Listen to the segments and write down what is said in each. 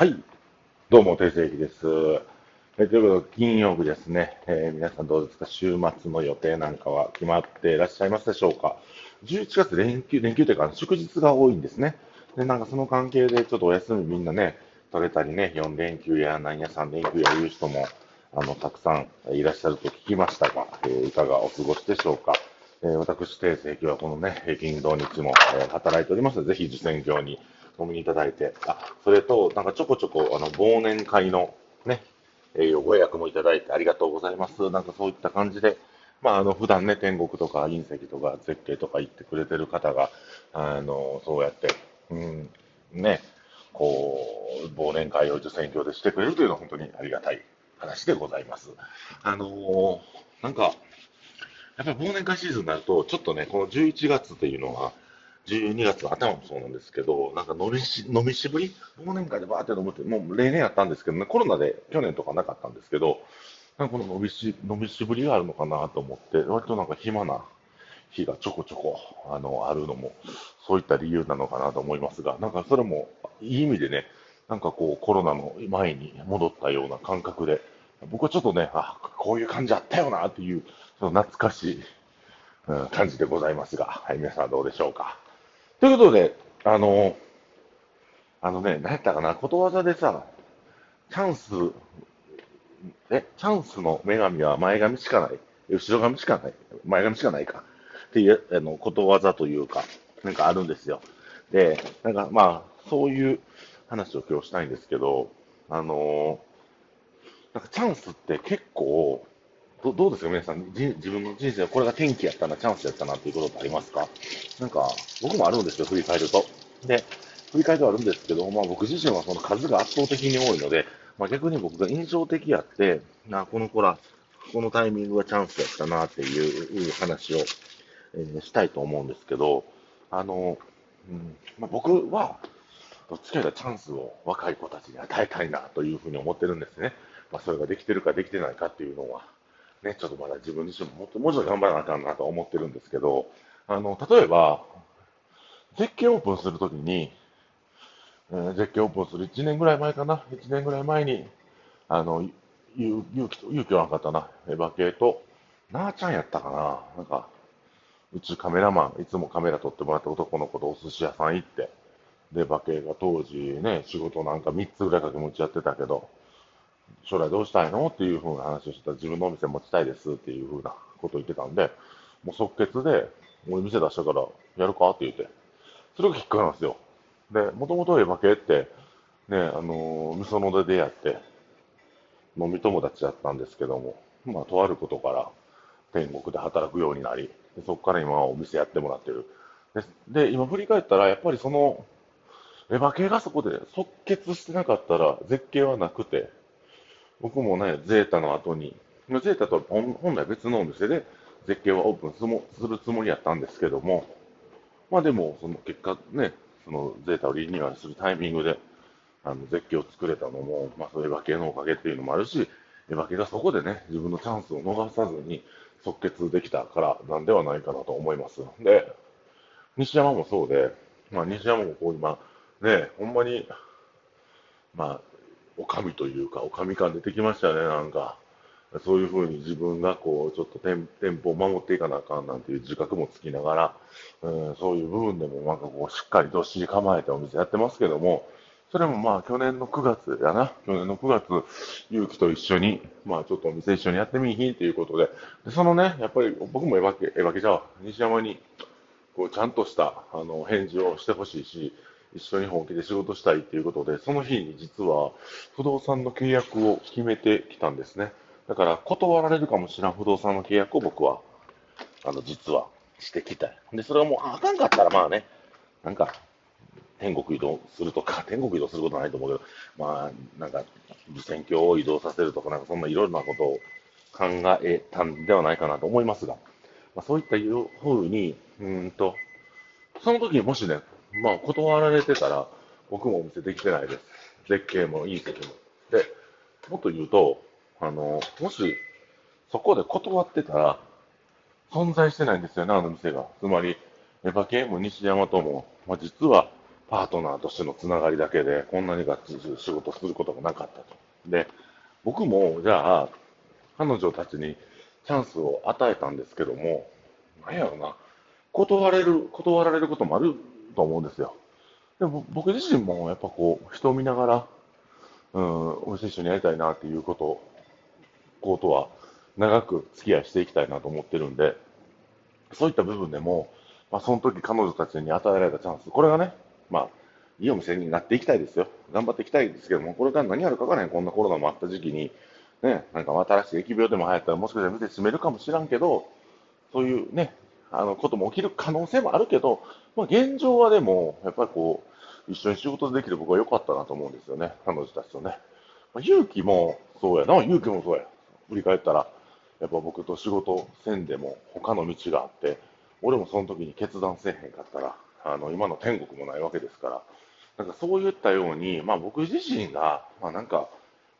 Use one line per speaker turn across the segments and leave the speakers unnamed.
はい。どうも、定世紀です。えということで、金曜日ですね、えー皆さんどうですか？週末の予定なんかは決まっていらっしゃいますでしょうか ?11 月連休、連休というか、祝日が多いんですね。で、なんかその関係で、ちょっとお休みみんなね、取れたりね、4連休や何や3連休やいう人も、あの、たくさんいらっしゃると聞きましたが、えーいかがお過ごしでしょうか？え私、定世紀はこのね、平均土日も、え働いておりますので、ぜひ受選業にお見にいただいて、あ、それと、なんかちょこちょこ、あの、忘年会のね、えーご予約もいただいてありがとうございます。なんかそういった感じで、まあ、あの、普段ね、天国とか隕石とか絶景とか行ってくれてる方が、あの、そうやって、うん、ね、こう、忘年会を受選挙でしてくれるというのは本当にありがたい話でございます。あのーなんか、やっぱり忘年会シーズンになると、ちょっとね、この11月っていうのは、12月の頭もそうなんですけど、なんか飲みし飲みしぶり、忘年会でバーって飲むって、もう例年あったんですけどね、コロナで去年とかなかったんですけど、なんかこの飲みし飲みしぶりがあるのかなと思って、割となんか暇な日がちょこちょこあのあるのも、そういった理由なのかなと思いますが、なんかそれもいい意味でね、なんかこうコロナの前に戻ったような感覚で、僕はちょっとね、あ、こういう感じあったよなっていう、その懐かしい、感じでございますが、はい、皆さんどうでしょうか。ということで、あの、あのね、何やったかな、ことわざでさ、チャンス、え、チャンスの女神は前髪しかない、後ろ髪しかない、前髪しかないか、っていう、あの、ことわざというか、なんかあるんですよ。で、なんかまあ、そういう話を今日したいんですけど、あのなんかチャンスって結構、どどうですか、皆さん、自分の人生は、これが転機やったな、チャンスやったなっていうことってありますか？なんか、僕もあるんですよ、振り返ると。で、振り返るとあるんですけど、まあ、僕自身はその数が圧倒的に多いので、まあ、逆に僕が印象的やって、なこの子ら、このタイミングがチャンスやったなっていう話を、えーしたいと思うんですけど、あの、うんまあ、僕は、どっちかというとチャンスを若い子たちに与えたいなというふうに思ってるんですね。まあ、それができてるかできてないかっていうのは、ね、ちょっとまだ自分自身ももっともうちょっと頑張らなあかんなと思ってるんですけど、あの、例えば、絶景オープンするときに、えー絶景オープンする1年ぐらい前かな、1年ぐらい前に、あの、ゆ勇気と、勇気はなかったな、エヴァ系と、なあちゃんやったかな、なんか、うちカメラマン、いつもカメラ撮ってもらった男の子とお寿司屋さん行って、で、馬系が当時ね、仕事なんか3つぐらい掛け持ちやってたけど、将来どうしたいのっていう風な話をしてたら自分のお店持ちたいですっていう風なことを言ってたんで、もう即決で、俺店出したからやるかって言って、それがきっかけなんですよ。で、もともとエヴァ系って、ね、あのー、みそので出会って、飲み友達だったんですけども、まあ、とあることから天国で働くようになり、でそこから今はお店やってもらってる。で、で今振り返ったら、やっぱりその、エヴァ系がそこで即決してなかったら絶景はなくて、僕もね、ゼータの後に、ゼータと本本来別のお店で絶景はオープンするつもりやったんですけども、まあでも、その結果ね、そのゼータをリニューアルするタイミングで、あの絶景を作れたのも、まあそういうエヴァ系のおかげっていうのもあるし、エヴァ系がそこでね、自分のチャンスを逃さずに即決できたからなんではないかなと思います。で、西山もそうで、まあ西山もこう今、ね、ほんまに、まあ、おかみというか、おかみ感出てきましたね、なんか。そういうふうに自分がこう、ちょっと店舗を守っていかなあかんなんていう自覚もつきながら、うん、そういう部分でもなんかこう、しっかりどっしり構えてお店やってますけども、それもまあ去年の9月やな、去年の9月、ゆうきと一緒に、まあちょっとお店一緒にやってみいひんということで、でそのね、やっぱり僕もエヴァケ、エヴァケじゃあ、西山に、こうちゃんとしたあの返事をしてほしいし、一緒に本気で仕事したいっていうことで、その日に実は不動産の契約を決めてきたんですね。だから断られるかもしれん不動産の契約を僕は、あの、実はしてきた。で、それはもうあかんかったらまあね、なんか、天国移動するとか、天国移動することはないと思うけど、まあ、なんか、受選挙を移動させるとか、なんかそんないろいろなことを考えたんではないかなと思いますが、まあ、そういったふうに、うんと、その時にもしね、まあ、断られてたら、僕もお店できてないです。絶景もいい席も。で、もっと言うと、あの、もし、そこで断ってたら、存在してないんですよね、あの店が。つまり、エヴァ系も西山とも、まあ、実はパートナーとしてのつながりだけで、こんなにがっつり仕事することがなかったと。で、僕も、じゃあ、彼女たちにチャンスを与えたんですけども、なんやろな、断れる、断られることもあると思うんですよ。でも僕自身もやっぱこう、人を見ながら、うん、お店一緒にやりたいなっていうこと、ことは長く付き合いしていきたいなと思ってるんで、そういった部分でも、まあ、その時彼女たちに与えられたチャンス、これがね、まあ、いいお店になっていきたいですよ。頑張っていきたいですけども、これから何あるかわからへん、こんなコロナもあった時期に、ね、なんか新しい疫病でも流行ったらもしかしたら店閉めるかもしらんけど、そういうね、あのことも起きる可能性もあるけど、まあ、現状はでも、やっぱりこう、一緒に仕事できる僕は良かったなと思うんですよね、彼女たちとね。まあ、勇気もそうやな、勇気もそうや。振り返ったら、やっぱ僕と仕事せんでも他の道があって、俺もその時に決断せえへんかったら、あの、今の天国もないわけですから、なんかそういったように、まあ僕自身が、まあなんか、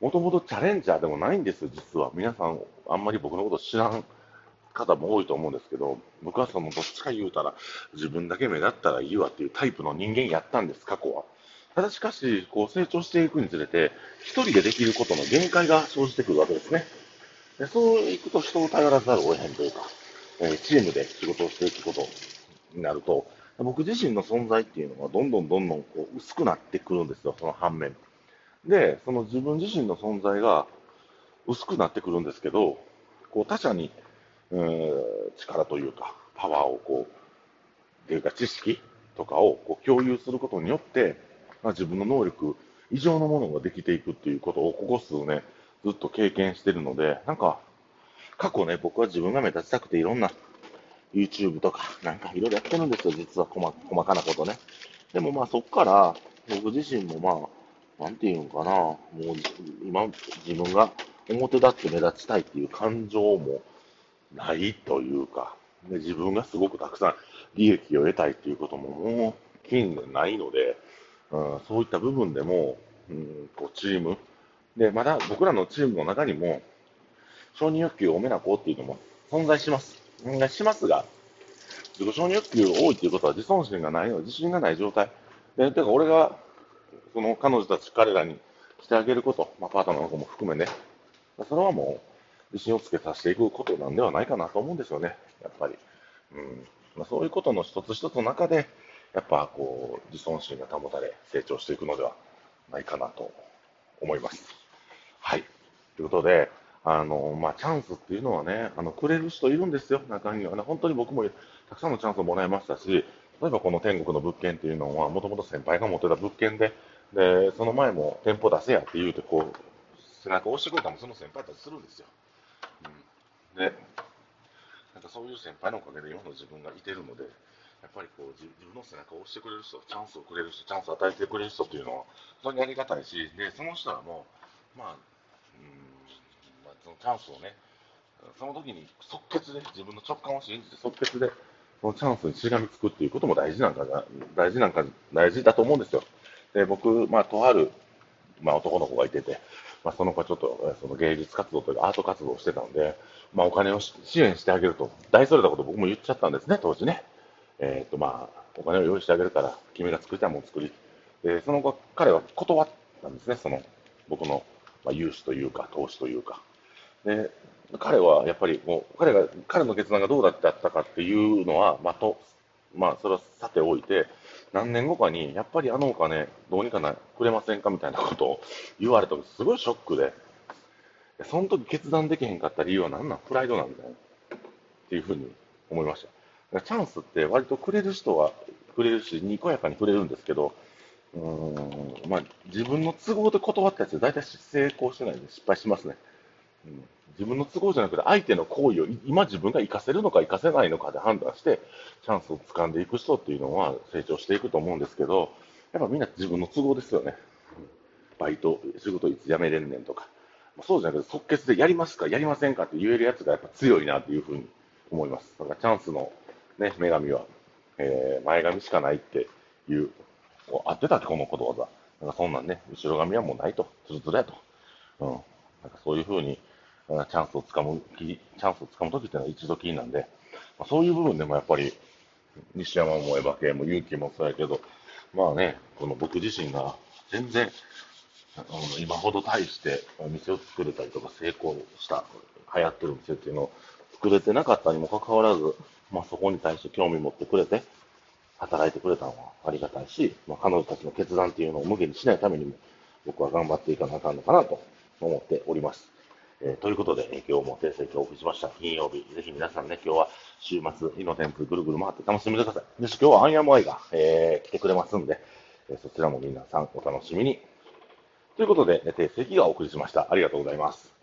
もともとチャレンジャーでもないんです実は。皆さん、あんまり僕のこと知らん方も多いと思うんですけど、僕はそのどっちか言うたら、自分だけ目立ったらいいわっていうタイプの人間やったんです、過去は。ただしかし、こう成長していくにつれて、一人でできることの限界が生じてくるわけですね。でそういくと人を頼らざるを得へんというか、えー、チームで仕事をしていくことになると、僕自身の存在っていうのはどんどんどんどんこう薄くなってくるんですよ、その反面。で、その自分自身の存在が薄くなってくるんですけど、こう他者に、えー、力というか、パワーをこう、というか知識とかをこう共有することによって、まあ、自分の能力以上のものができていくっていうことをここ数年ずっと経験してるので、なんか、過去ね、僕は自分が目立ちたくていろんな YouTube とか、なんかいろいろやってるんですよ、実は細細かなことね。でもまあそこから、僕自身もまあ、なんていうんかな、もう今、自分が表立って目立ちたいっていう感情もないというか、で自分がすごくたくさん利益を得たいっていうことももう近年ないので、うん、そういった部分でも、うん、こうチーム、で、まだ僕らのチームの中にも、承認欲求多めな子っていうのも存在します。しますが、自己承認欲求が多いっていうことは自尊心がないの、自信がない状態。で、てか俺が、その彼女たち、彼らにしてあげること、まあ、パートナーの子も含めね、それはもう、自信をつけさせていくことなんではないかなと思うんですよね、やっぱり。うんまあ、そういうことの一つ一つの中で、やっぱこう、自尊心が保たれ、成長していくのではないかなと思います。はい。ということで、あの、まあ、チャンスっていうのはね、あの、くれる人いるんですよ、中にはね。本当に僕もたくさんのチャンスをもらいましたし、例えばこの天国の物件っていうのは、もともと先輩が持ってた物件で、で、その前も店舗出せやって言うて、こう、背中を押してくれたもその先輩たちするんですよ。うん。で、なんかそういう先輩のおかげで今の自分がいてるので、やっぱりこう自分の背中を押してくれる人、チャンスをくれる人、チャンスを与えてくれる人っていうのは、本当にありがたいし、で、その人はもう、まあ、そのチャンスをね、その時に即決で、自分の直感を信じて即決で、そのチャンスにしがみつくっていうことも大事なんか大事なんか、大事だと思うんですよ。で、僕、まあ、とある、まあ、男の子がいてて、まあ、その子はちょっと、その芸術活動というかアート活動をしてたので、まあ、お金を支援してあげると、大それたこと僕も言っちゃったんですね、当時ね。えっ、ー、と、まあ、お金を用意してあげるから、君が作りたいものを作り。で、その後、彼は断ったんですね、その、僕の、まあ、融資というか、投資というか。で、彼はやっぱりもう、彼が、彼の決断がどうだったかっていうのは、まあ、と、まあ、それはさておいて、何年後かに、やっぱりあのお金、どうにかな、くれませんかみたいなことを言われたのすごいショックで、その時決断できへんかった理由は何なん？プライドなんだよ。っていうふうに思いました。チャンスって割とくれる人はくれるし、にこやかにくれるんですけど、うん、まあ、自分の都合で断ったやつ大体成功してないで失敗しますね。うん、自分の都合じゃなくて、相手の行為を今自分が活かせるのか活かせないのかで判断して、チャンスを掴んでいく人っていうのは成長していくと思うんですけど、やっぱみんな自分の都合ですよね。バイト、仕事いつ辞めれんねんとか。そうじゃなくて、即決でやりますか、やりませんかって言えるやつがやっぱ強いなっていうふうに思います。だからチャンスのね、女神は、えー、前髪しかないっていう、合ってたってこのことわざ。なんかそんなんね、後ろ髪はもうないと、つるつるやと。うん。なんかそういうふうに、チャンスをつかむ、チャンスをつかむときっていうのは一度きりなんで、まあ、そういう部分でもやっぱり、西山もエヴァ系も勇気もそうやけど、まあね、この僕自身が全然、あの今ほど大してお店を作れたりとか成功した、流行ってる店っていうのを作れてなかったにもかかわらず、まあそこに対して興味持ってくれて、働いてくれたのはありがたいし、まあ彼女たちの決断っていうのを無限にしないためにも、僕は頑張っていかなあかんのかなと思っております。えー、ということで、えー、今日も訂正をお送りしました。金曜日、ぜひ皆さんね、今日は週末、イノテンプぐるぐる回って楽しんでください。で、今日はアンヤモアイが、えー、来てくれますんで、えー、そちらも皆さんお楽しみに。ということで、訂正がお送りしました。ありがとうございます。